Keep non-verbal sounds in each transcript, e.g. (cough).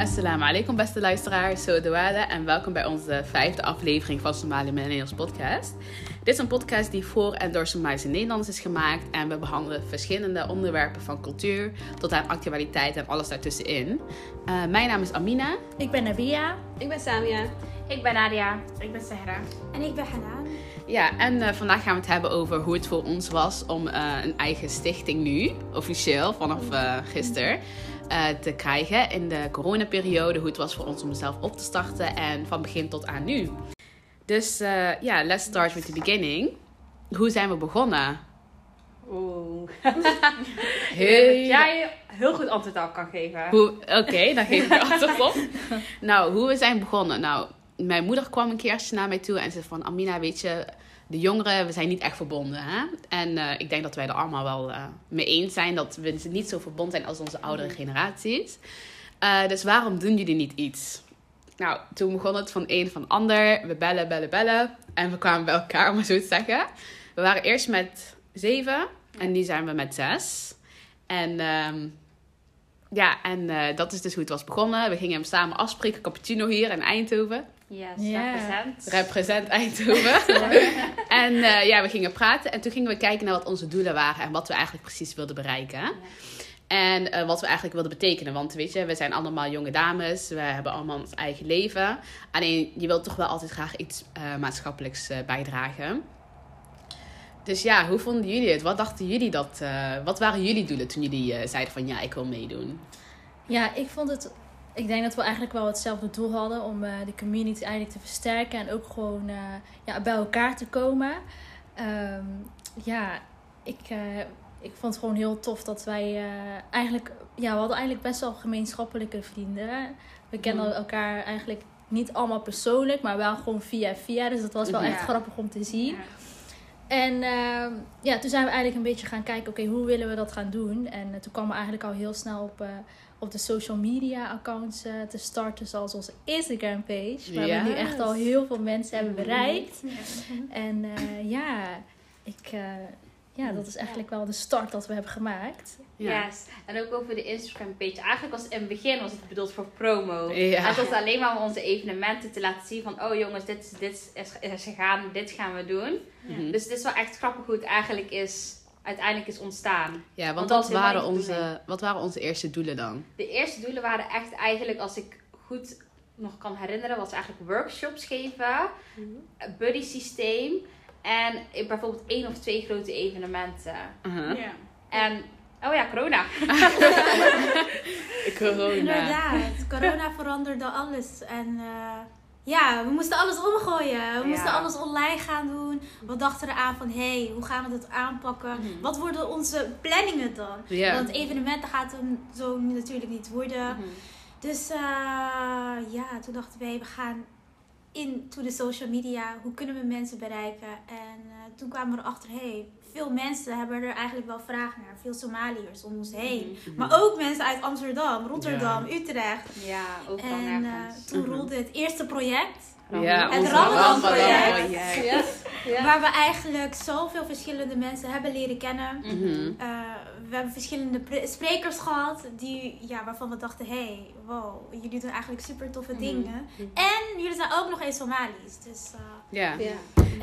Assalamu alaikum beste luisteraars, so en welkom bij onze vijfde aflevering van Somali Millennials podcast. Dit is een podcast die voor en door Somalische Nederlanders is gemaakt en we behandelen verschillende onderwerpen van cultuur tot aan actualiteit en alles daartussenin. Uh, mijn naam is Amina. Ik ben Nabia. Ik ben Samia. Ik ben Nadia. Ik ben Sahra. En ik ben Hanan. Ja, en uh, vandaag gaan we het hebben over hoe het voor ons was om uh, een eigen stichting nu, officieel vanaf uh, gisteren, te krijgen in de coronaperiode. Hoe het was voor ons om zelf op te starten en van begin tot aan nu. Dus ja, yeah, let's start with the beginning. Hoe zijn we begonnen? Oeh. hey. Jij heel goed antwoord op kan geven. Oké, okay, dan geef ik antwoord op. nou, hoe we zijn begonnen. Nou, mijn moeder kwam een keertje naar mij toe en zei van... Amina, weet je, de jongeren, we zijn niet echt verbonden. Hè? En uh, ik denk dat wij er allemaal wel uh, mee eens zijn... dat we niet zo verbonden zijn als onze oudere generaties. Uh, dus waarom doen jullie niet iets? Nou, toen begon het van een van ander. We bellen, bellen, bellen. En we kwamen bij elkaar, om het zo te zeggen. We waren eerst met zeven. En nu zijn we met zes. En... Um, ja, en dat is dus hoe het was begonnen. We gingen hem samen afspreken, cappuccino hier in Eindhoven. Yes, yeah. represent. Represent Eindhoven. (laughs) en uh, ja, we gingen praten en toen gingen we kijken naar wat onze doelen waren en wat we eigenlijk precies wilden bereiken. Ja. En uh, wat we eigenlijk wilden betekenen. Want weet je, we zijn allemaal jonge dames. We hebben allemaal ons eigen leven. Alleen je wilt toch wel altijd graag iets uh, maatschappelijks bijdragen. Dus ja, hoe vonden jullie het? Wat dachten jullie dat? wat waren jullie doelen toen jullie zeiden van ja, ik wil meedoen? Ja, ik vond het ik denk dat we eigenlijk wel hetzelfde doel hadden om uh, de community eigenlijk te versterken en ook gewoon uh, ja, bij elkaar te komen. Um, ja, ik, uh, ik vond het gewoon heel tof dat wij eigenlijk, ja, we hadden eigenlijk best wel gemeenschappelijke vrienden. We kennen mm. elkaar eigenlijk niet allemaal persoonlijk, maar wel gewoon via via. Dus dat was wel echt grappig om te zien. Ja. En uh, ja, toen zijn we eigenlijk een beetje gaan kijken, oké, okay, hoe willen we dat gaan doen? En toen kwam we eigenlijk al heel snel op op de social media accounts uh, te starten, zoals onze Instagram page. Waar yes. we nu echt al heel veel mensen hebben bereikt. En uh, ja, ik, uh, ja, dat is eigenlijk wel de start dat we hebben gemaakt. Ja. Yes. En ook over de Instagram page. Eigenlijk was in het begin was het bedoeld voor promo. Ja. Het was alleen maar om onze evenementen te laten zien van oh jongens, dit, dit is, is gegaan, dit gaan we doen. Ja. Dus het is wel echt grappig hoe het eigenlijk is uiteindelijk is ontstaan. Ja, want, wat, waren onze, wat waren onze eerste doelen dan? De eerste doelen waren echt eigenlijk, als ik goed nog kan herinneren, was eigenlijk workshops geven, mm buddy systeem en bijvoorbeeld één of twee grote evenementen. Uh -huh. ja. En Oh ja, corona. (laughs) (laughs) corona. Inderdaad, corona veranderde alles. En uh, ja, we moesten alles omgooien. We moesten alles online gaan doen. We dachten eraan van, hé, hey, hoe gaan we dat aanpakken? Mhm. Wat worden onze planningen dan? Want evenementen gaat het zo natuurlijk niet worden. Mhm. Dus uh, ja, toen dachten wij, we gaan into de social media. Hoe kunnen we mensen bereiken? En uh, toen kwamen we erachter, hé, hey, veel mensen hebben er eigenlijk wel vragen naar. Veel Somaliërs om ons heen. Mhm. Maar ook mensen uit Amsterdam, Rotterdam, Utrecht. Ja, ook En uh, toen mhm. rolde het eerste project. Ja, het Ramadan project. Ja. Ja. Waar we eigenlijk zoveel verschillende mensen hebben leren kennen. Mm -hmm. uh, we hebben verschillende sprekers gehad die, ja, waarvan we dachten: hé, hey, wow, jullie doen eigenlijk super toffe mhm. dingen. En jullie zijn ook nog eens Somalisch. Dus, uh, ja.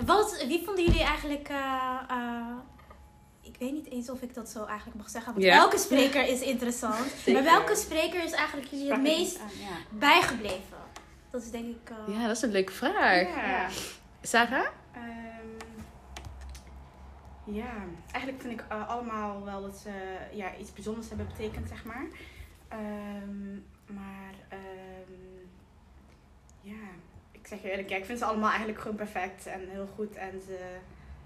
Wat, wie vonden jullie eigenlijk. Uh, ik weet niet eens of ik dat zo eigenlijk mag zeggen. Want elke spreker is interessant. (laughs) maar welke spreker is eigenlijk jullie het meest bijgebleven? Dat is denk ik. ja, dat is een leuke vraag. Ja. Sarah? Ja, eigenlijk vind ik uh, allemaal wel dat ze ja, iets bijzonders hebben betekend, zeg maar. Um, maar um, ja, ik zeg je eerlijk, ja, ik vind ze allemaal eigenlijk gewoon perfect en heel goed. En ze,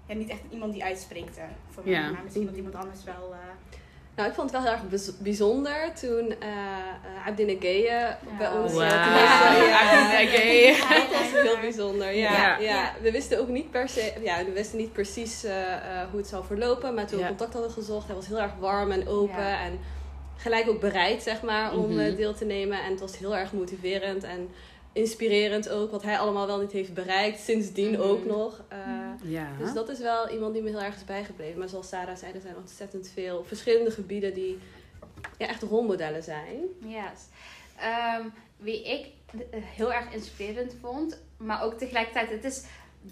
ja, niet echt iemand die uitspreekt uh, voor mij, maar misschien dat iemand anders wel... Uh, nou, ik vond het wel heel erg bijzonder toen uh, uh, Abdine Gaye bij ons... Wow. Abdine Gaye. Dat was heel bijzonder, ja. ja. We wisten ook niet per se... Ja, we wisten niet precies uh, hoe het zou verlopen. Maar toen we contact hadden gezocht, hij was heel erg warm en open. En gelijk ook bereid, zeg maar, om mm -hmm. deel te nemen. En het was heel erg motiverend en inspirerend ook. Wat hij allemaal wel niet heeft bereikt. Sindsdien mm. ook nog. Uh, ja. Dus dat is wel iemand die me heel erg is bijgebleven. Maar zoals Sarah zei, er zijn ontzettend veel verschillende gebieden die ja, echt rolmodellen zijn. Yes. ehm, wie ik heel erg inspirerend vond, maar ook tegelijkertijd, het is,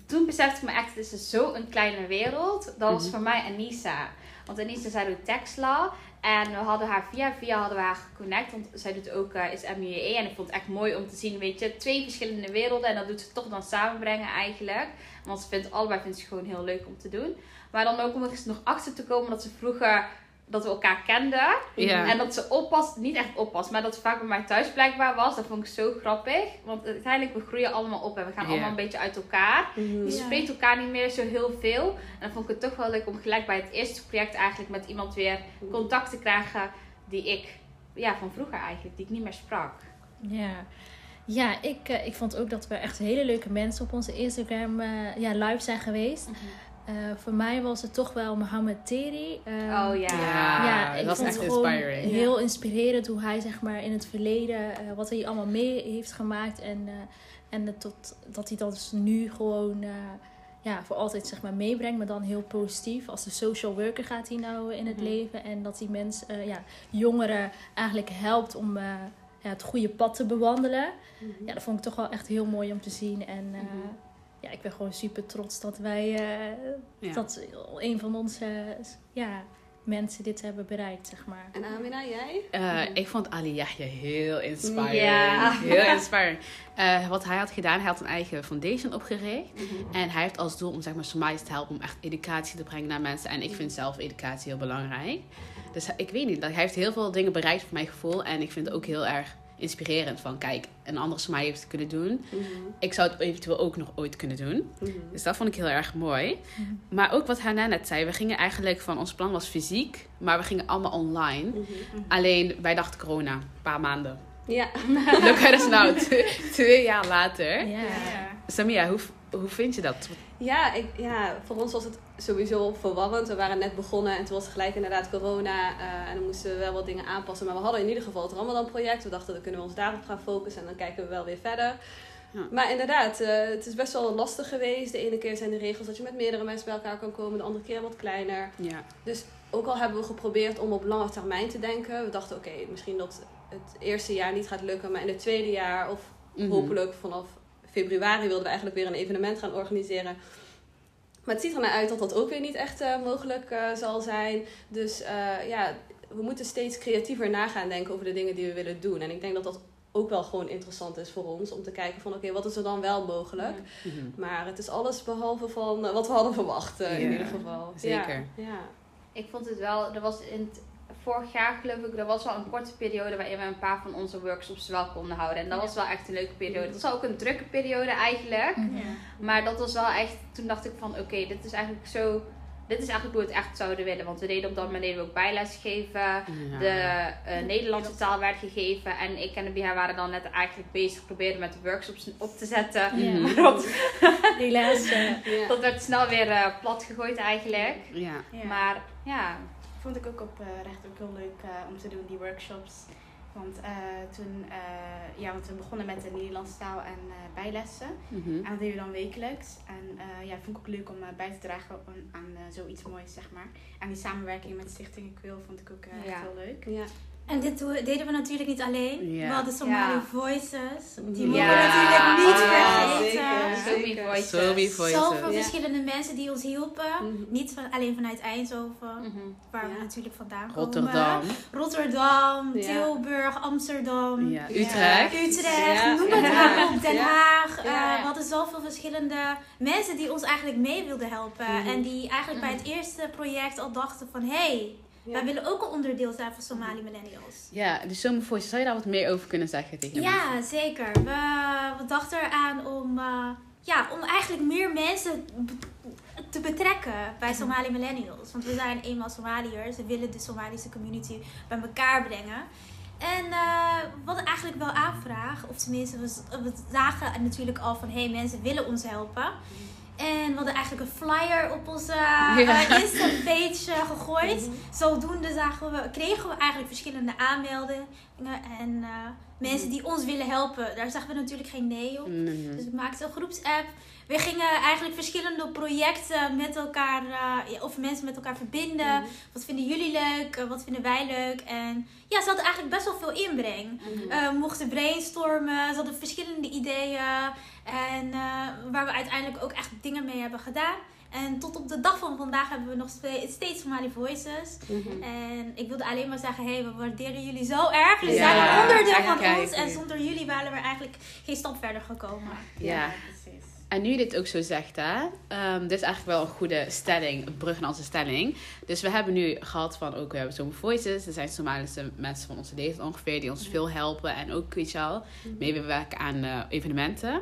toen besefte ik me echt, het is zo'n kleine wereld. Dat was mhm. voor mij Anissa. Want Anissa, zij doet Textlaw. En we hadden haar via via hadden we haar geconnect. Want zij doet ook uh, is MUE. En ik vond het echt mooi om te zien, weet je, twee verschillende werelden. En dat doet ze toch dan samenbrengen eigenlijk. Want ze vindt allebei vindt ze gewoon heel leuk om te doen. Maar dan ook om er nog achter te komen dat ze vroeger dat we elkaar kenden. En dat ze oppast, niet echt oppast, maar dat ze vaak bij mij thuis blijkbaar was. Dat vond ik zo grappig. Want uiteindelijk, we groeien allemaal op en we gaan allemaal een beetje uit elkaar. Mm Je spreekt elkaar niet meer zo heel veel. En dan vond ik het toch wel leuk om gelijk bij het eerste project eigenlijk met iemand weer contact te krijgen die ik, ja, van vroeger eigenlijk, die ik niet meer sprak. Ja. Ja, ik, uh, ik vond ook dat we echt hele leuke mensen op onze Instagram uh, ja, live zijn geweest. Mhm. Uh, voor mij was het toch wel Mohammed Teri. Um, oh ja. Ja, ik dat was echt inspirerend. Heel inspirerend hoe hij zeg maar in het verleden, uh, wat hij allemaal mee heeft gemaakt. En, uh, en tot, dat hij dat dus nu gewoon ja, voor altijd zeg maar meebrengt. Maar dan heel positief. Als de social worker gaat hij nou in het mm -hmm. leven. En dat die mensen, ja, jongeren eigenlijk helpt om ja, het goede pad te bewandelen. Mm -hmm. Ja, dat vond ik toch wel echt heel mooi om te zien. En mm -hmm ja, ik ben gewoon super trots dat wij, uh, dat een van onze ja, mensen dit hebben bereikt, zeg maar. En Amina, jij? Uh, ik vond Ali Yahya heel inspirerend. Ja. Heel inspirerend. Uh, wat hij had gedaan, hij had een eigen foundation opgericht. Mm -hmm. En hij heeft als doel om zeg maar Somalis te helpen om echt educatie te brengen naar mensen. En ik vind zelf educatie heel belangrijk. Dus ik weet niet, hij heeft heel veel dingen bereikt voor mijn gevoel. En ik vind het ook heel erg inspirerend. Van kijk, een andere Somai heeft het kunnen doen. Mhm. Ik zou het eventueel ook nog ooit kunnen doen. Mhm. Dus dat vond ik heel erg mooi. Mhm. Maar ook wat Hannah net zei. We gingen eigenlijk van, ons plan was fysiek. Maar we gingen allemaal online. Alleen, wij dachten corona. Een paar maanden. Ja. Look at us now. (laughs) Twee jaar later. Ja. Samia, hoe, hoe vind je dat? Ja, ik, ja, voor ons was het sowieso verwarrend. We waren net begonnen en toen was gelijk inderdaad corona. Uh, en dan moesten we wel wat dingen aanpassen. Maar we hadden in ieder geval het Ramadan-project. We dachten, dan kunnen we ons daarop gaan focussen en dan kijken we wel weer verder. Ja. Maar inderdaad, uh, het is best wel lastig geweest. De ene keer zijn de regels dat je met meerdere mensen bij elkaar kan komen. De andere keer wat kleiner. Ja. Dus ook al hebben we geprobeerd om op lange termijn te denken. We dachten, oké, misschien dat het eerste jaar niet gaat lukken. Maar in het tweede jaar of mm hopelijk vanaf februari wilden we eigenlijk weer een evenement gaan organiseren. Maar het ziet er naar uit dat dat ook weer niet echt uh, mogelijk uh, zal zijn. Dus uh, ja, we moeten steeds creatiever nagaan denken over de dingen die we willen doen. En ik denk dat dat ook wel gewoon interessant is voor ons om te kijken van oké, wat is er dan wel mogelijk? Ja. Mhm. Maar het is alles behalve van wat we hadden verwacht ja, in ieder geval. Zeker. Ja. Ik vond het wel, er was in het vorig jaar geloof ik, er was wel een korte periode waarin we een paar van onze workshops wel konden houden. En dat was wel echt een leuke periode. Dat was ook een drukke periode eigenlijk. Ja. Maar dat was wel echt, toen dacht ik van oké, dit is eigenlijk zo dit is eigenlijk hoe we het echt zouden willen. Want we deden op dat moment deden we ook bijles geven. Ja. De uh, Nederlandse taal werd gegeven. En ik en de BH waren dan net eigenlijk bezig. Probeerden met de workshops op te zetten. Ja. dat, Helaas. Uh, dat werd snel weer uh, plat gegooid eigenlijk. Ja. Maar ja, vond ik ook oprecht ook heel leuk uh, om te doen, die workshops. Want uh, toen, ja, want we begonnen met de Nederlandse taal en bijlessen. Mm -hmm. En dat deden we dan wekelijks. En ja, vond ik ook leuk om bij te dragen aan zoiets moois, zeg maar. En die samenwerking met Stichting Quill vond ik ook echt heel leuk. Ja. En dit deden we natuurlijk niet alleen. Yeah. We hadden Somali yeah. Voices. Die moeten we natuurlijk niet vergeten. Voices. Voices. Zoveel verschillende mensen die ons hielpen. Mm Niet van, alleen vanuit Eindhoven, mm -hmm. waar we natuurlijk vandaan Rotterdam. komen. Rotterdam. Tilburg, Amsterdam. Utrecht. Utrecht, noem het maar op. Den Haag. Uh, we hadden zoveel verschillende mensen die ons eigenlijk mee wilden helpen. Mm -hmm. En die eigenlijk bij het eerste project al dachten van... Hey, ja. Wij willen ook een onderdeel zijn van Somali Millennials. Ja, de Summer Voice, zou je daar wat meer over kunnen zeggen tegen Ja, zeker. We, we dachten eraan om, uh, ja, om eigenlijk meer mensen te betrekken bij Somali Millennials. Want we zijn eenmaal Somaliërs. We willen de Somalische community bij elkaar brengen. En uh, we hadden eigenlijk wel aanvraag, of tenminste, we, we zagen natuurlijk al van hé, hey, mensen willen ons helpen. En we hadden eigenlijk een flyer op onze uh, Insta-page uh, gegooid. Mm -hmm. Zodoende zagen we, kregen we eigenlijk verschillende aanmeldingen. En uh, Mensen die ons willen helpen, daar zeggen we natuurlijk geen nee op. Dus we maakten een groepsapp. We gingen eigenlijk verschillende projecten met elkaar, uh, of mensen met elkaar verbinden. Wat vinden jullie leuk? Uh, wat vinden wij leuk? En ja, ze hadden eigenlijk best wel veel inbreng. Uh, we mochten brainstormen, ze hadden verschillende ideeën. En waar we uiteindelijk ook echt dingen mee hebben gedaan. En tot op de dag van vandaag hebben we nog steeds Somali Voices. Mhm. En ik wilde alleen maar zeggen, hey, we waarderen jullie zo erg. Jullie zijn een onderdeel van ons. En zonder jullie waren we eigenlijk geen stap verder gekomen. Ja, precies. En nu je dit ook zo zegt, hè, um, dit is eigenlijk wel een goede stelling, een brug naar onze stelling. Dus we hebben nu gehad van, ook we hebben zo'n voices. Er zijn Somalische mensen van onze leeftijd ongeveer die ons veel helpen. En ook, weet je wel, mhm. meewerken aan uh, evenementen.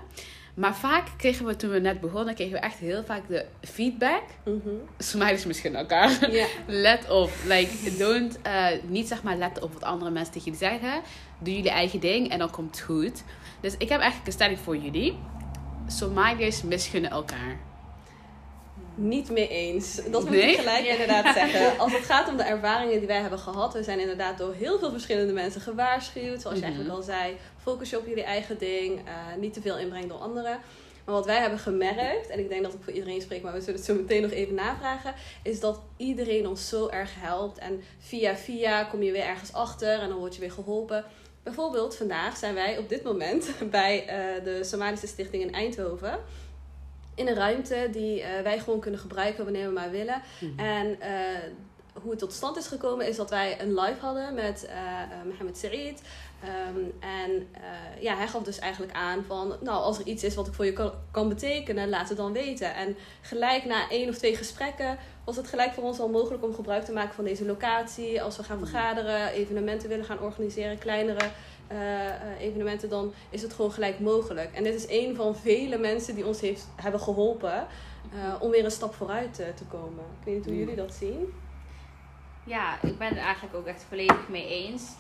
Maar vaak kregen we toen we net begonnen, kregen we echt heel vaak de feedback. Mm -hmm. misschien elkaar. Let op. Like, don't, uh, niet zeg maar letten op wat andere mensen tegen jullie zeggen. Doe jullie eigen ding en dan komt het goed. Dus ik heb eigenlijk een stelling voor jullie. Somaliërs misgunnen elkaar niet mee eens. Dat moet ik gelijk inderdaad (laughs) zeggen. Als het gaat om de ervaringen die wij hebben gehad, we zijn inderdaad door heel veel verschillende mensen gewaarschuwd. Zoals je mhm. eigenlijk al zei, focus je op jullie eigen ding, uh, niet te veel inbreng door anderen. Maar wat wij hebben gemerkt, en ik denk dat ik voor iedereen spreek, maar we zullen het zo meteen nog even navragen, is dat iedereen ons zo erg helpt. En via via kom je weer ergens achter en dan word je weer geholpen. Bijvoorbeeld vandaag zijn wij op dit moment (laughs) bij uh, de Somalische Stichting in Eindhoven in een ruimte die uh, wij gewoon kunnen gebruiken wanneer we maar willen. Mhm. En uh, hoe het tot stand is gekomen is dat wij een live hadden met uh, Mohammed Sarid. Um, en ja, hij gaf dus eigenlijk aan van, nou, als er iets is wat ik voor je kan, kan, betekenen, laat het dan weten. En gelijk na één of twee gesprekken was het gelijk voor ons al mogelijk om gebruik te maken van deze locatie. Als we gaan mhm. vergaderen, evenementen willen gaan organiseren, kleinere uh, evenementen, dan is het gewoon gelijk mogelijk. En dit is een van vele mensen die ons heeft, hebben geholpen uh, om weer een stap vooruit te komen. Ik weet niet hoe jullie dat zien. Ja, ik ben het eigenlijk ook echt volledig mee eens.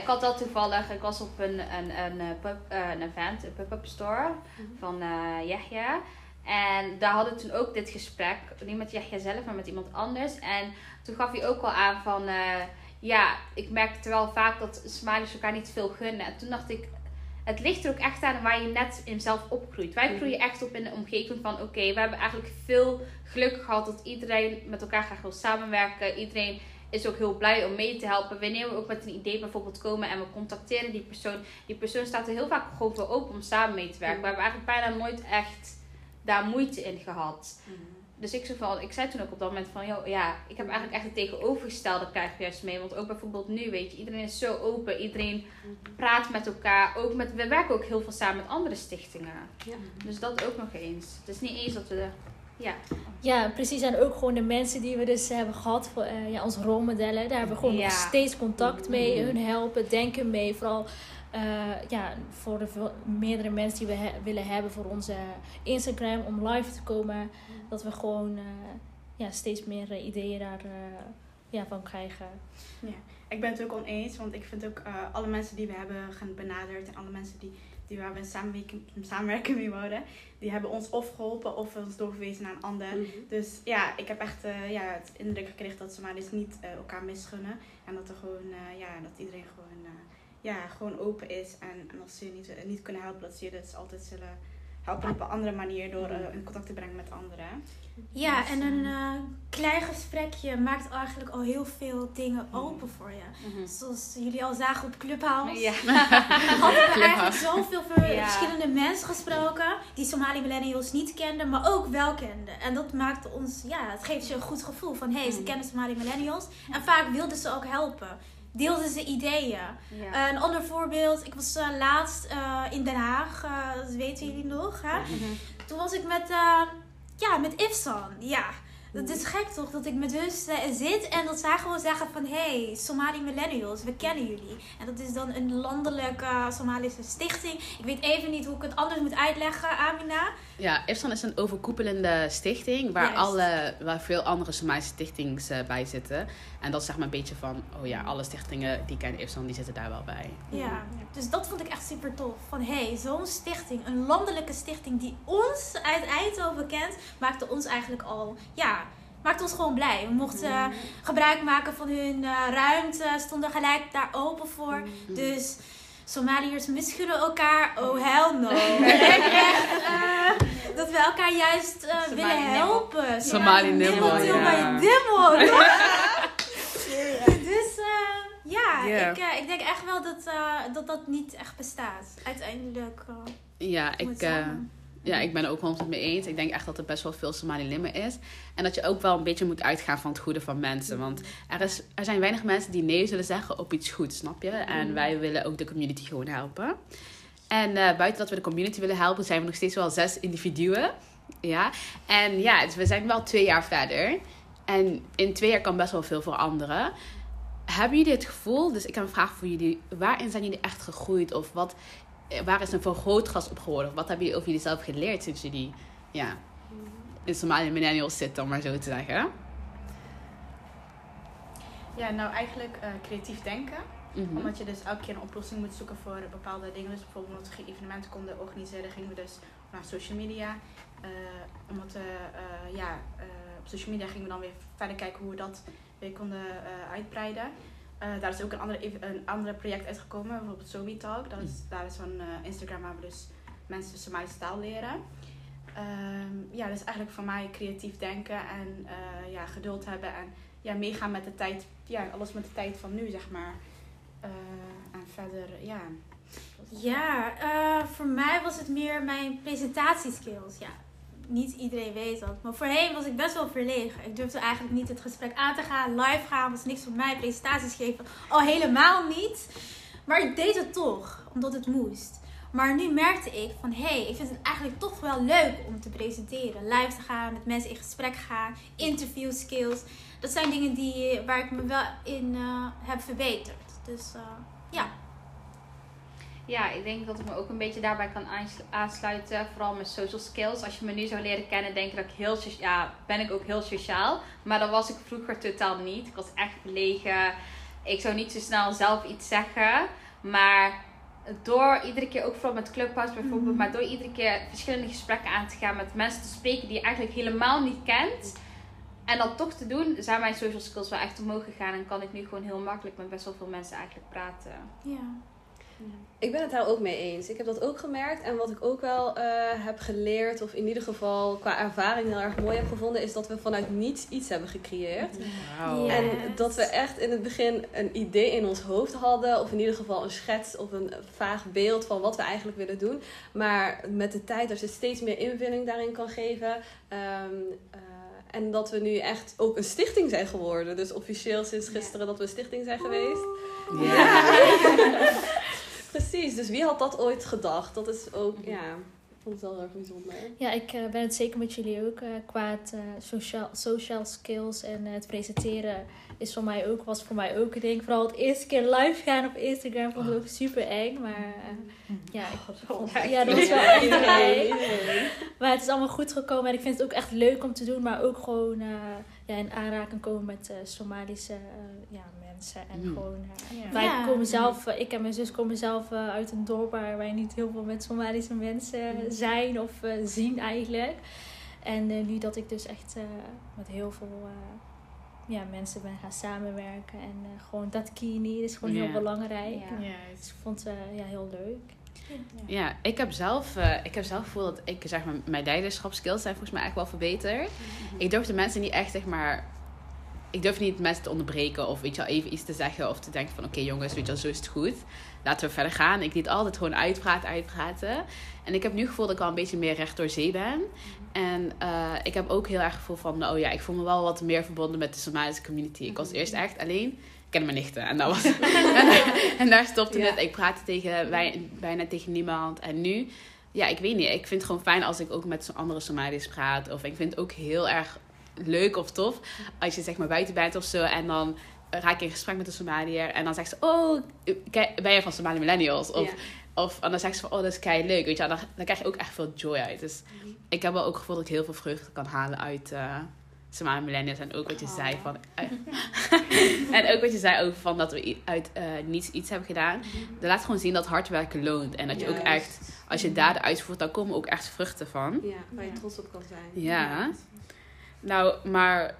ik had dat toevallig, ik was op een, een, een, pub, een event, een pop-up store mhm. van Yahya. En daar hadden we toen ook dit gesprek, niet met Yahya zelf, maar met iemand anders. En toen gaf hij ook al aan van ja, ik merkte wel vaak dat Somalis elkaar niet veel gunnen. En toen dacht ik, het ligt er ook echt aan waar je net in zelf opgroeit. Wij mhm. groeien echt op in de omgeving van, oké, we hebben eigenlijk veel geluk gehad dat iedereen met elkaar graag wil samenwerken. Iedereen is ook heel blij om mee te helpen. Wanneer we ook met een idee bijvoorbeeld komen en we contacteren die persoon. Die persoon staat er heel vaak gewoon voor open om samen mee te werken. Mhm. We hebben eigenlijk bijna nooit echt daar moeite in gehad. Mhm dus ik, van, ik zei toen ook op dat moment van, joh, ja, ik heb eigenlijk echt het tegenovergestelde krijg je juist mee. Want ook bijvoorbeeld nu, weet je, iedereen is zo open. Iedereen praat met elkaar. Ook met, we werken ook heel veel samen met andere stichtingen. Ja. Dus dat ook nog eens. Het is niet eens dat we, ja. Ja, precies. En ook gewoon de mensen die we dus hebben gehad, voor, uh, ja, onze rolmodellen. Daar hebben we gewoon nog steeds contact mee. Hun helpen, denken mee. Vooral uh, ja, voor de meerdere mensen die we willen hebben voor onze Instagram om live te komen, dat we gewoon uh, ja, steeds meer uh, ideeën daar ja, van krijgen. Ja, ik ben het ook oneens, want ik vind ook alle mensen die we hebben gaan benaderd en alle mensen die, die waar we samenwerking, samenwerking mee worden, die hebben ons of geholpen of ons doorverwezen naar een ander. Mhm. Dus ja, ik heb echt ja, het indruk gekregen dat ze maar dus niet elkaar misgunnen en dat er gewoon, ja, dat iedereen gewoon ja, gewoon open is. En, en als ze je niet, niet kunnen helpen, dat ze je dus altijd zullen helpen op een andere manier door uh, in contact te brengen met anderen. Ja, dus, en een uh, klein gesprekje maakt eigenlijk al heel veel dingen mhm. open voor je. Mhm. Zoals jullie al zagen op Clubhouse. Ja. (laughs) hadden we eigenlijk zoveel verschillende mensen gesproken die Somali millennials niet kenden, maar ook wel kenden. En dat maakte ons, ja, het geeft je een goed gevoel van hé, hey, ze kennen Somali millennials. En vaak wilden ze ook helpen deelden ze ideeën. Uh, een ander voorbeeld, ik was uh, laatst uh, in Den Haag, dat weten jullie nog. Hè? Mhm. Toen was ik met, ja, met Ifsan. Ja, dat is gek toch, dat ik met hun zit en dat zij gewoon zeggen van... hey, Somali Millennials, we kennen jullie. En dat is dan een landelijke Somalische stichting. Ik weet even niet hoe ik het anders moet uitleggen, Amina. Ja, IFSAN is een overkoepelende stichting waar, alle, waar veel andere Somalische stichtings uh, bij zitten. En dat is zeg maar een beetje van, oh ja, alle stichtingen die kennen IFSAN, die zitten daar wel bij. Ja, dus dat vond ik echt super tof. Van hey, zo'n stichting, een landelijke stichting die ons uit Eindhoven kent, maakte ons eigenlijk al, ja, maakte ons gewoon blij. We mochten mm. gebruik maken van hun uh, ruimte, stonden gelijk daar open voor. Mm. Dus Somaliërs misgunnen elkaar. Oh, hell no. (laughs) (laughs) echt, uh, dat we elkaar juist uh, willen helpen. Somali Nimmo, ja. Dimmo. (laughs) ja, yeah. ik, ik denk echt wel dat, dat dat niet echt bestaat. Uiteindelijk. ja, ik... Ja, ik ben er ook wel mee eens. Ik denk echt dat er best wel veel Somali-limmen is. En dat je ook wel een beetje moet uitgaan van het goede van mensen. Want er, is, er zijn weinig mensen die nee zullen zeggen op iets goeds, snap je? En wij willen ook de community gewoon helpen. En uh, buiten dat we de community willen helpen, zijn we nog steeds wel zes individuen. Ja. En ja, dus we zijn wel twee jaar verder. En in twee jaar kan best wel veel veranderen. Hebben jullie het gevoel, dus ik heb een vraag voor jullie. Waarin zijn jullie echt gegroeid? Of wat eh, waar is een vergrootglas op geworden? Wat hebben jullie over jullie zelf geleerd sinds jullie ja, in Somalië millennials zitten, om maar zo te zeggen? Ja, nou eigenlijk uh, creatief denken. Mhm. Omdat je dus elke keer een oplossing moet zoeken voor bepaalde dingen. Dus bijvoorbeeld omdat we geen evenementen konden organiseren, gingen we dus naar social media. Uh, omdat uh, ja, op social media gingen we dan weer verder kijken hoe we dat weer konden uitbreiden. Uh, daar is ook een andere, een andere project uitgekomen, bijvoorbeeld Somi Talk. Dat is, mm. daar is zo'n Instagram waar we dus mensen de Somalische taal leren. Um, ja, dus eigenlijk voor mij creatief denken en uh, ja, geduld hebben en ja, meegaan met de tijd. Ja, alles met de tijd van nu, zeg maar. en verder, ja. Ja, voor mij was het meer mijn presentatieskills. Ja, niet iedereen weet dat. Maar voorheen was ik best wel verlegen. Ik durfde eigenlijk niet het gesprek aan te gaan. Live gaan was niks voor mij. Presentaties geven al helemaal niet. Maar ik deed het toch, omdat het moest. Maar nu merkte ik van, hé, hey, ik vind het eigenlijk toch wel leuk om te presenteren. Live te gaan, met mensen in gesprek gaan, interview skills. Dat zijn dingen die, waar ik me wel in uh, heb verbeterd. Dus uh, ja, ja, ik denk dat ik me ook een beetje daarbij kan aansluiten. Vooral met social skills. Als je me nu zou leren kennen, denk ik dat ik heel ja, ben ik ook heel sociaal. Maar dat was ik vroeger totaal niet. Ik was echt verlegen. Ik zou niet zo snel zelf iets zeggen. Maar door iedere keer, ook vooral met Clubhouse bijvoorbeeld, mhm. maar door iedere keer verschillende gesprekken aan te gaan met mensen te spreken die je eigenlijk helemaal niet kent. En dat toch te doen, zijn mijn social skills wel echt omhoog gegaan. En kan ik nu gewoon heel makkelijk met best wel veel mensen eigenlijk praten. Ja. Ik ben het daar ook mee eens. Ik heb dat ook gemerkt. En wat ik ook wel uh, heb geleerd, of in ieder geval qua ervaring heel erg mooi heb gevonden, is dat we vanuit niets iets hebben gecreëerd. Wow. En dat we echt in het begin een idee in ons hoofd hadden, of in ieder geval een schets of een vaag beeld van wat we eigenlijk willen doen. Maar met de tijd er ze steeds meer invulling daarin kan geven. Um, uh, en dat we nu echt ook een stichting zijn geworden. Dus officieel sinds gisteren dat we een stichting zijn geweest. Ja. (laughs) Precies, dus wie had dat ooit gedacht? Dat is ook, ja, ik vond het wel erg bijzonder. Ja, ik uh, ben het zeker met jullie ook. Uh, qua het uh, social, social skills en het presenteren is voor mij ook, was voor mij ook een ding. Vooral het eerste keer live gaan op Instagram vond ik ook super eng. Maar ja, ik vond, ja, dat was wel (laughs) echt eng. Maar het is allemaal goed gekomen en ik vind het ook echt leuk om te doen. Maar ook gewoon ja, in aanraking komen met Somalische ja, en mm. gewoon, uh, wij komen zelf, eh, ik en mijn zus komen zelf uh, uit een dorp waar wij niet heel veel met Somalische mensen mm. zijn of zien eigenlijk. En nu dat ik dus echt met heel veel ja, mensen ben gaan samenwerken en gewoon dat kini is gewoon heel belangrijk. Dus ik vond het ja, heel leuk. Ja, ik heb zelf, uh, ik heb zelf gevoel dat ik zeg maar, mijn leiderschapskills zijn volgens mij echt wel verbeterd. Ik durf de mensen niet echt zeg maar ik durf niet mensen te onderbreken of weet je wel, even iets te zeggen of te denken van oké jongens, weet je wel, zo is het goed. Laten we verder gaan. Ik liet altijd gewoon uitpraten, uitpraten. En ik heb nu gevoel dat ik al een beetje meer recht door zee ben. En uh, ik heb ook heel erg gevoel van, oh ja, ik voel me wel wat meer verbonden met de Somalische community. Ik was eerst echt alleen. Ik ken mijn nichten en, dat was, (laughs) en, daar stopte het. Ik praatte tegen, bijna tegen niemand. En nu, ja, ik weet niet. Ik vind het gewoon fijn als ik ook met andere Somaliërs praat. Of ik vind het ook heel erg leuk of tof. Als je zeg maar buiten bent of zo. En dan raak je in gesprek met een Somaliër. En dan zegt ze, oh, ben je van Somali Millennials? Of, of en dan zegt ze van, oh, dat is kei leuk. Weet je, dan, dan krijg je ook echt veel joy uit. Dus mhm. ik heb wel ook gevoeld dat ik heel veel vreugde kan halen uit... Uh, Somali Millennials en ook wat je oh. zei van. (laughs) (laughs) en ook wat je zei over van dat we uit uh, niets iets hebben gedaan. Mhm. Dat laat gewoon zien dat hard werken loont. En dat je ook echt, als je daden uitvoert, dan komen ook echt vruchten van. Ja, waar je trots op kan zijn. Ja. Nou, maar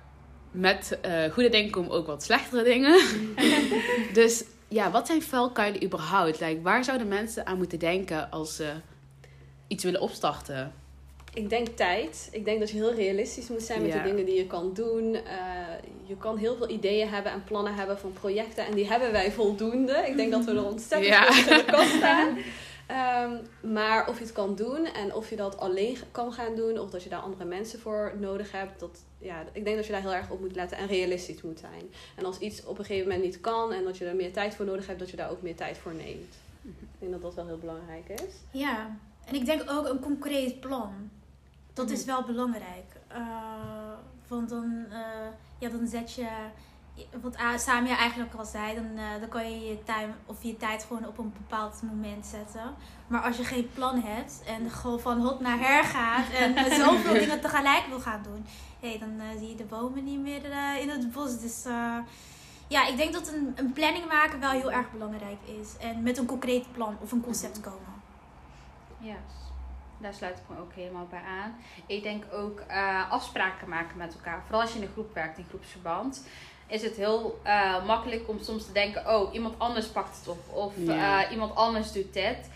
met uh, goede dingen komen ook wat slechtere dingen. (laughs) dus ja, wat zijn vuilkuilen überhaupt? Like, waar zouden mensen aan moeten denken als ze iets willen opstarten? Ik denk tijd. Ik denk dat je heel realistisch moet zijn met de dingen die je kan doen. Uh, je kan heel veel ideeën hebben en plannen hebben van projecten. En die hebben wij voldoende. Ik denk dat we er (laughs) ontzettend ja. in de kast staan. Um, maar of je het kan doen en of je dat alleen kan gaan doen, of dat je daar andere mensen voor nodig hebt, dat, ja, ik denk dat je daar heel erg op moet letten en realistisch moet zijn. En als iets op een gegeven moment niet kan en dat je er meer tijd voor nodig hebt, dat je daar ook meer tijd voor neemt. Ik denk dat dat wel heel belangrijk is. Ja, en ik denk ook een concreet plan. Dat is mhm. wel belangrijk. Uh, want dan, uh, ja, dan zet je wat Samia eigenlijk al zei, dan, uh, dan kan je je, time, of je tijd gewoon op een bepaald moment zetten. Maar als je geen plan hebt en gewoon van hot naar her gaat en (laughs) zoveel dingen tegelijk wil gaan doen, hey, dan uh, zie je de bomen niet meer uh, in het bos. Dus ja, ik denk dat een, een planning maken wel heel erg belangrijk is. En met een concreet plan of een concept komen. Ja. Daar sluit ik me ook helemaal bij aan. Ik denk ook afspraken maken met elkaar. Vooral als je in een groep werkt, in groepsverband is het heel uh, makkelijk om soms te denken: oh, iemand anders pakt het op. Of uh, iemand anders doet dit.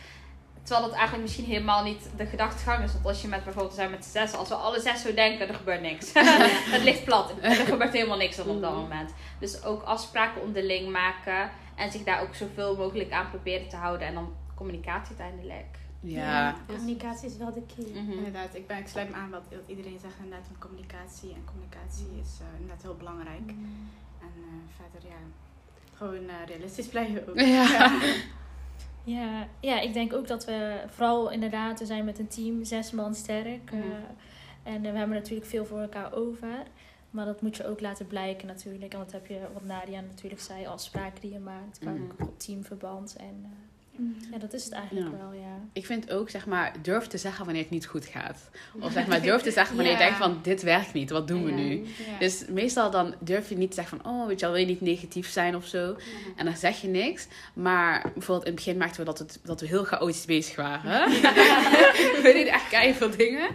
Terwijl dat eigenlijk misschien helemaal niet de gedachtegang is. Want als je met bijvoorbeeld zijn met zes, als we alle zes zo denken, er gebeurt niks. (laughs) het ligt plat. Er gebeurt helemaal niks op dat mm. moment. Dus ook afspraken onderling maken. En zich daar ook zoveel mogelijk aan proberen te houden. En dan communicatie uiteindelijk. Ja. communicatie is wel de key. Mhm. Inderdaad, ik, ben, ik sluit me aan wat, iedereen zegt inderdaad van communicatie. En communicatie is uh, inderdaad heel belangrijk. Mhm. En uh, verder, ja, gewoon uh, realistisch blijven ook. Ja. ja. Ja, ik denk ook dat we vooral inderdaad, we zijn met een team, zes man sterk. Mm en we hebben natuurlijk veel voor elkaar over. Maar dat moet je ook laten blijken natuurlijk. En dat heb je, wat Nadia natuurlijk zei, afspraken die je maakt. Mm ook op teamverband. En ja, dat is het eigenlijk wel, ja. Ik vind ook, zeg maar, durf te zeggen wanneer het niet goed gaat. Of zeg maar, (laughs) durf te zeggen wanneer je denkt van, dit werkt niet, wat doen we nu? Dus meestal dan durf je niet te zeggen van, oh, weet je wel, wil je niet negatief zijn of zo. En dan zeg je niks. Maar bijvoorbeeld in het begin maakten we dat, het, dat we heel chaotisch bezig waren. (laughs) (laughs) we deden echt keihard veel dingen.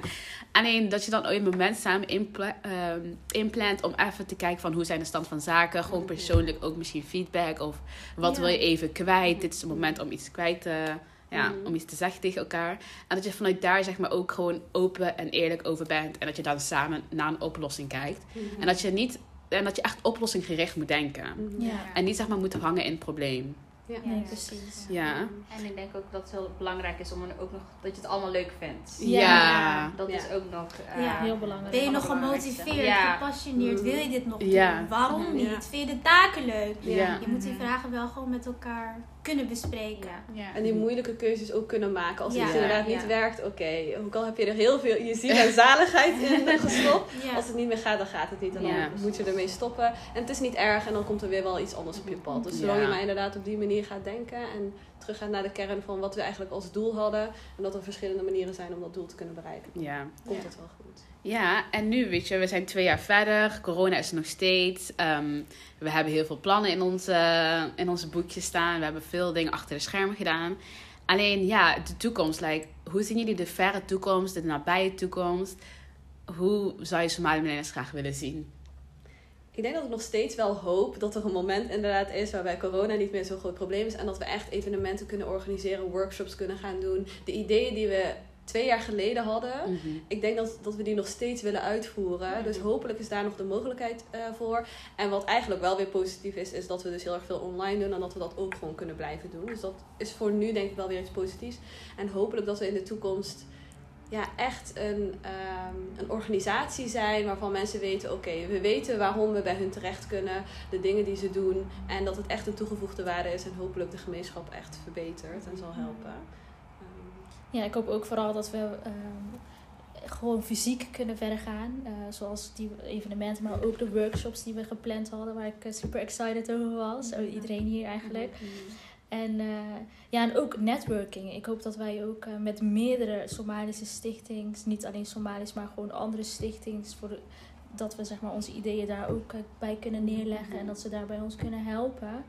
Alleen dat je dan ook een moment samen ehm, inplant om even te kijken van hoe zijn de stand van zaken. Gewoon persoonlijk ook misschien feedback of wat wil je even kwijt. Dit is het moment om iets kwijt te, ja, mm. om iets te zeggen tegen elkaar. En dat je vanuit daar zeg maar ook gewoon open en eerlijk over bent. En dat je dan samen naar een oplossing kijkt. Mm-hmm. En dat je niet en dat je echt oplossinggericht moet denken. Mm-hmm. En niet zeg maar moet hangen in het probleem. Ja, ja precies. Ja. En ik denk ook dat het heel belangrijk is om ook nog dat je het allemaal leuk vindt. Ja. Dat is ook nog uh, ja. heel belangrijk. Ben je nog gemotiveerd, gepassioneerd? Wil je dit nog doen? Waarom niet? Vind je de taken leuk? Je moet die vragen wel gewoon met elkaar kunnen bespreken. Ja. En die moeilijke keuzes ook kunnen maken. Als het inderdaad niet werkt, oké. Okay. Ook al heb je er heel veel je ziel en zaligheid in (laughs) gestopt. Als het niet meer gaat, dan gaat het niet. En dan moet je ermee stoppen. En het is niet erg en dan komt er weer wel iets anders op je pad. Dus zolang je maar inderdaad op die manier gaat denken en terug gaat naar de kern van wat we eigenlijk als doel hadden. En dat er verschillende manieren zijn om dat doel te kunnen bereiken. Ja. Komt het wel goed. Ja, en nu, weet je, we zijn twee jaar verder. Corona is nog steeds. Um, we hebben heel veel plannen in onze, in boekjes staan. We hebben veel dingen achter de schermen gedaan. Alleen, ja, de toekomst. Like, hoe zien jullie de verre toekomst, de nabije toekomst? Hoe zou je Somali graag willen zien? Ik denk dat ik nog steeds wel hoop dat er een moment inderdaad is waarbij corona niet meer zo'n groot probleem is. En dat we echt evenementen kunnen organiseren, workshops kunnen gaan doen. De ideeën die we twee jaar geleden hadden. Mhm. Ik denk dat, dat we die nog steeds willen uitvoeren. Mhm. Dus hopelijk is daar nog de mogelijkheid uh, voor. En wat eigenlijk wel weer positief is, is dat we dus heel erg veel online doen en dat we dat ook gewoon kunnen blijven doen. Dus dat is voor nu denk ik wel weer iets positiefs. En hopelijk dat we in de toekomst ja, echt een, um, een organisatie zijn waarvan mensen weten: oké, we weten waarom we bij hun terecht kunnen, de dingen die ze doen. En dat het echt een toegevoegde waarde is en hopelijk de gemeenschap echt verbetert en zal helpen. Ja, ik hoop ook vooral dat we ehm, gewoon fysiek kunnen verder gaan. Uh, zoals die evenementen, maar ook de workshops die we gepland hadden, waar ik eh, super excited over was. Oh, iedereen hier eigenlijk. En, uh, ja, en ook networking. Ik hoop dat wij ook met meerdere Somalische stichtings, niet alleen Somalisch, maar gewoon andere stichtings, voor dat we zeg maar, onze ideeën daar ook bij kunnen neerleggen en dat ze daar bij ons kunnen helpen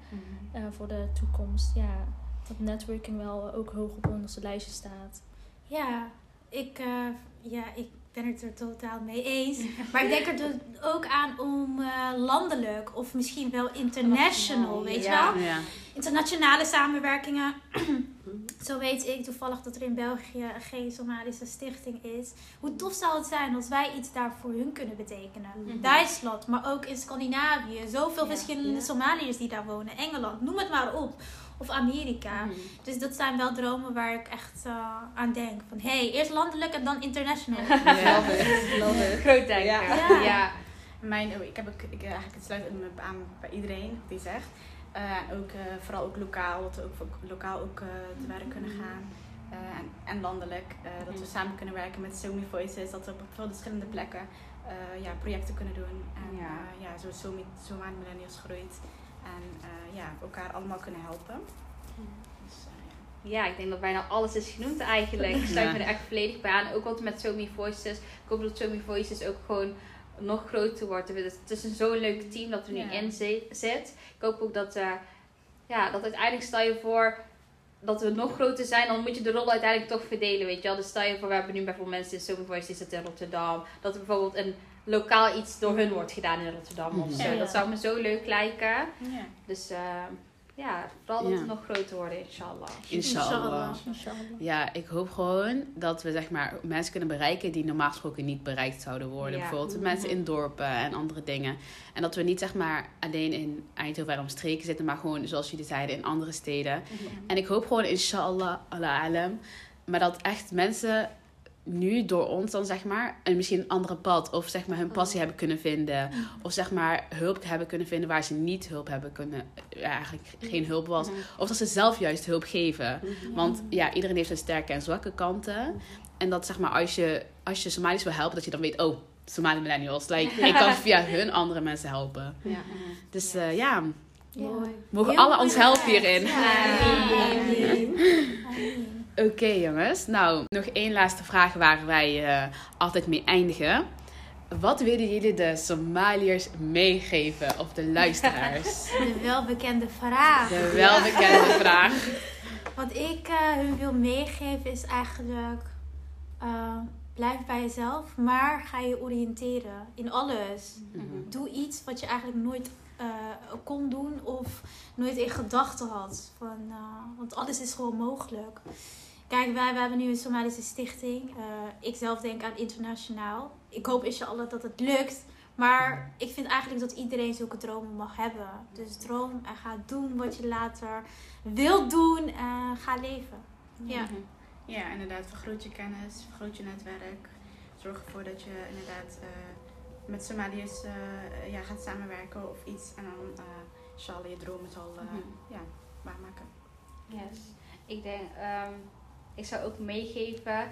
mhm. voor de toekomst. Ja dat networking wel ook hoog op onze lijstje staat. Ja, ik, uh, ja, ik ben het er totaal mee eens. Maar ik denk er dus ook aan om uh, landelijk of misschien wel international, weet je wel? Ja. Internationale samenwerkingen. (clears throat) Zo weet ik toevallig dat er in België geen Somalische stichting is. Hoe tof zou het zijn als wij iets daar voor hun kunnen betekenen? Mhm. Duitsland, maar ook in Scandinavië. Zoveel verschillende Somaliërs die daar wonen. Engeland, noem het maar op of Amerika. Mhm. Dus dat zijn wel dromen waar ik echt uh, aan denk. Van hé, hey, eerst landelijk en dan international. (laughs) Ja, Groot denken. Ja. ja. Mijn, oh, ik, heb ik, eigenlijk het sluit aan bij iedereen die zegt. Uh, ook, uh, vooral ook lokaal, dat we ook lokaal ook te werk kunnen mhm. gaan. en, en, landelijk, dat we mhm. samen kunnen werken met Somi Voices, dat we op veel verschillende plekken ja, projecten kunnen doen. En ja, ja zo Somi, Somali Millennials groeit. En uh, ja, elkaar allemaal kunnen helpen. Dus, uh, ja. ik denk dat bijna alles is genoemd eigenlijk. (laughs) Ik sluit me er echt volledig bij aan. Ook wat met Somi Voices. Ik hoop dat Somi Voices ook gewoon nog groter wordt. Het is een zo'n leuk team dat er nu in zit. Ik hoop ook dat, uh, ja, dat uiteindelijk stel je voor dat we nog groter zijn, dan moet je de rol uiteindelijk toch verdelen, weet je wel. Dus stel je voor, we hebben nu bijvoorbeeld mensen in Somi Voices in Rotterdam. Dat er bijvoorbeeld een lokaal iets door hun wordt gedaan in Rotterdam of zo. Dat zou me zo leuk lijken. Ja. Dus uh, ja, vooral dat ja. het nog groter worden, inshallah. inshallah. Inshallah. Ja, ik hoop gewoon dat we zeg maar mensen kunnen bereiken die normaal gesproken niet bereikt zouden worden. Bijvoorbeeld mhm. mensen in dorpen en andere dingen. En dat we niet zeg maar alleen in Eindhoven en omstreken zitten, maar gewoon zoals jullie zeiden in andere steden. Mhm. En ik hoop gewoon inshallah, Allah alam, maar dat echt mensen nu door ons dan zeg maar en misschien een andere pad of zeg maar hun passie oh. hebben kunnen vinden of zeg maar hulp hebben kunnen vinden waar ze niet hulp hebben kunnen ja, eigenlijk geen hulp was of dat ze zelf juist hulp geven want ja iedereen heeft zijn sterke en zwakke kanten en dat zeg maar als je als je Somaliërs wil helpen dat je dan weet oh Somali millennials like, ik kan via hun andere mensen helpen ja. dus uh, ja Mogen alle ons helpen hierin. Oké jongens, nou nog één laatste vraag waar wij uh, altijd mee eindigen. Wat willen jullie de Somaliërs meegeven of de luisteraars? (laughs) De welbekende vraag. De welbekende vraag. (laughs) Wat ik uh, hun wil meegeven is eigenlijk uh, blijf bij jezelf, maar ga je oriënteren in alles. Mhm. Doe iets wat je eigenlijk nooit kon doen of nooit in gedachten had. Van, want alles is gewoon mogelijk. Kijk, wij, wij hebben nu een Somalische stichting. Uh, ik zelf denk aan internationaal. Ik hoop inshallah dat het lukt. Maar ik vind eigenlijk dat iedereen zulke dromen mag hebben. Dus droom en ga doen wat je later wilt doen. En ga leven. Ja. Ja, inderdaad. Vergroot je kennis, vergroot je netwerk. Zorg ervoor dat je inderdaad uh, met Somaliërs uh, ja, gaat samenwerken of iets. En dan uh, inshallah je dromen zal uh, mm ja, waarmaken. Yes. Ik denk... Um ik zou ook meegeven,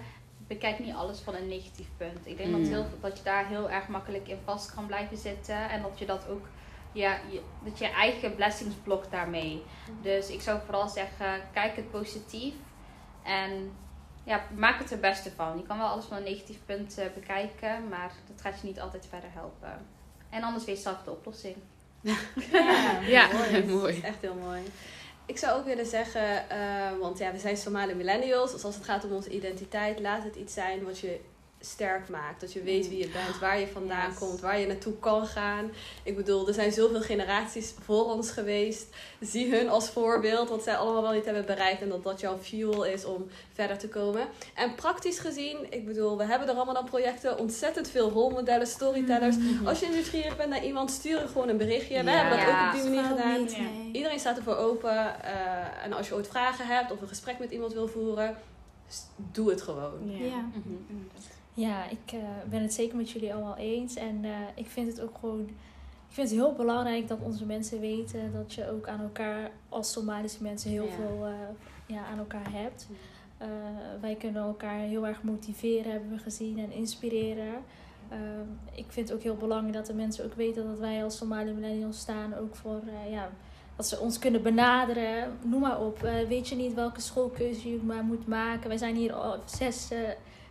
bekijk niet alles van een negatief punt. Ik denk dat, mm. heel, dat je daar heel erg makkelijk in vast kan blijven zitten. En dat je dat ook, ja, je, dat je eigen blessingsblok daarmee. Dus ik zou vooral zeggen, kijk het positief. En ja, maak het er beste van. Je kan wel alles van een negatief punt uh, bekijken, maar dat gaat je niet altijd verder helpen. En anders weet je zelf de oplossing. (laughs) Ja, ja, (laughs) mooi. Echt heel mooi ik zou ook willen zeggen, uh, want ja, we zijn Somali millennials. Dus als het gaat om onze identiteit, laat het iets zijn wat je sterk maakt. Dat je weet mm. wie je bent, waar je vandaan komt, waar je naartoe kan gaan. Ik bedoel, er zijn zoveel generaties voor ons geweest. Zie hun als voorbeeld, wat zij allemaal wel niet hebben bereikt. En dat dat jouw fuel is om verder te komen. En praktisch gezien, ik bedoel, we hebben er allemaal dan projecten. Ontzettend veel rolmodellen, storytellers. Mm-hmm. Als je nieuwsgierig bent naar iemand, stuur gewoon een berichtje. We hebben dat ook op die manier gedaan. Iedereen staat ervoor open. Uh, en als je ooit vragen hebt of een gesprek met iemand wil voeren, doe het gewoon. Ja. Mm ja, ik uh, ben het zeker met jullie allemaal eens. En uh, ik vind het ook gewoon. Ik vind het heel belangrijk dat onze mensen weten dat je ook aan elkaar, als Somalische mensen, heel veel uh, ja, aan elkaar hebt. wij kunnen elkaar heel erg motiveren, hebben we gezien, en inspireren. ik vind het ook heel belangrijk dat de mensen ook weten dat wij als Somali millennials staan, ook voor ja, dat ze ons kunnen benaderen. Noem maar op. weet je niet welke schoolkeuze je maar moet maken? Wij zijn hier al zes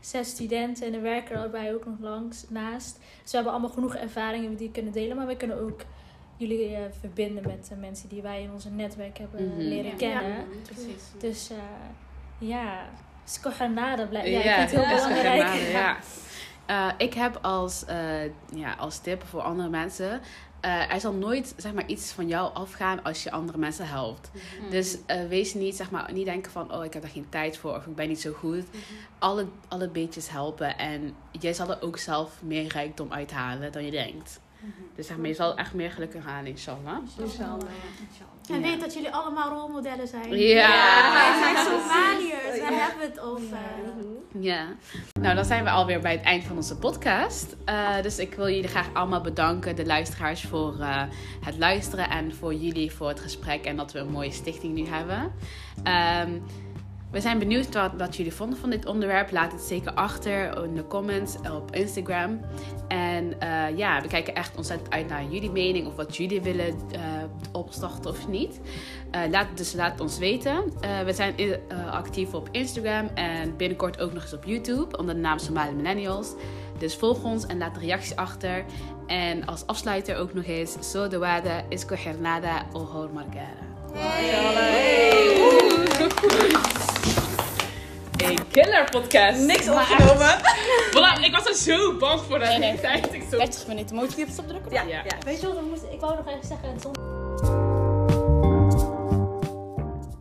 zes studenten en er werken erbij ook nog langs naast. Dus we hebben allemaal genoeg ervaringen die we kunnen delen. Maar we kunnen ook jullie uh, verbinden met de mensen die wij in onze netwerk hebben mhm. leren kennen. Ja, precies. Dus uh, ja, skohanada blijft. Ja, ik vind het heel belangrijk. (laughs) Ja. Uh, ik heb als, uh, ja, als tip voor andere mensen. Uh, er zal nooit zeg maar, iets van jou afgaan als je andere mensen helpt. Mm. Dus wees niet, zeg maar, niet denken van... oh, ik heb daar geen tijd voor of ik ben niet zo goed. Mm -hmm. alle, alle beetjes helpen. En jij zal er ook zelf meer rijkdom uithalen dan je denkt. Mm -hmm. Dus zeg maar, je zal echt meer gelukkig gaan, inshallah. Inshallah. En weet dat jullie allemaal rolmodellen zijn. Ja. ja. Wij zijn Somaliërs, daar over. Ja. Nou, dan zijn we alweer bij het eind van onze podcast. Uh, dus ik wil jullie graag allemaal bedanken, de luisteraars, voor uh, het luisteren. En voor jullie voor het gesprek en dat we een mooie stichting nu hebben. Um, we zijn benieuwd wat, wat, jullie vonden van dit onderwerp. Laat het zeker achter in de comments op Instagram. En uh, ja, we kijken echt ontzettend uit naar jullie mening of wat jullie willen uh, opstarten of niet. Uh, laat, dus laat het ons weten. we zijn actief op Instagram en binnenkort ook nog eens op YouTube onder de naam Somali Millennials. Dus volg ons en laat een reactie achter. En als afsluiter ook nog eens: So de wada is hernada o hor margara. Hey. Een killer podcast. Niks opgenomen. voilà, ik was er zo bang voor de nee, nee. tijd. Ik zo... 30 minuten. Moet je op stop drukken? Ja. ja. Weet je wat, ik wou nog even zeggen.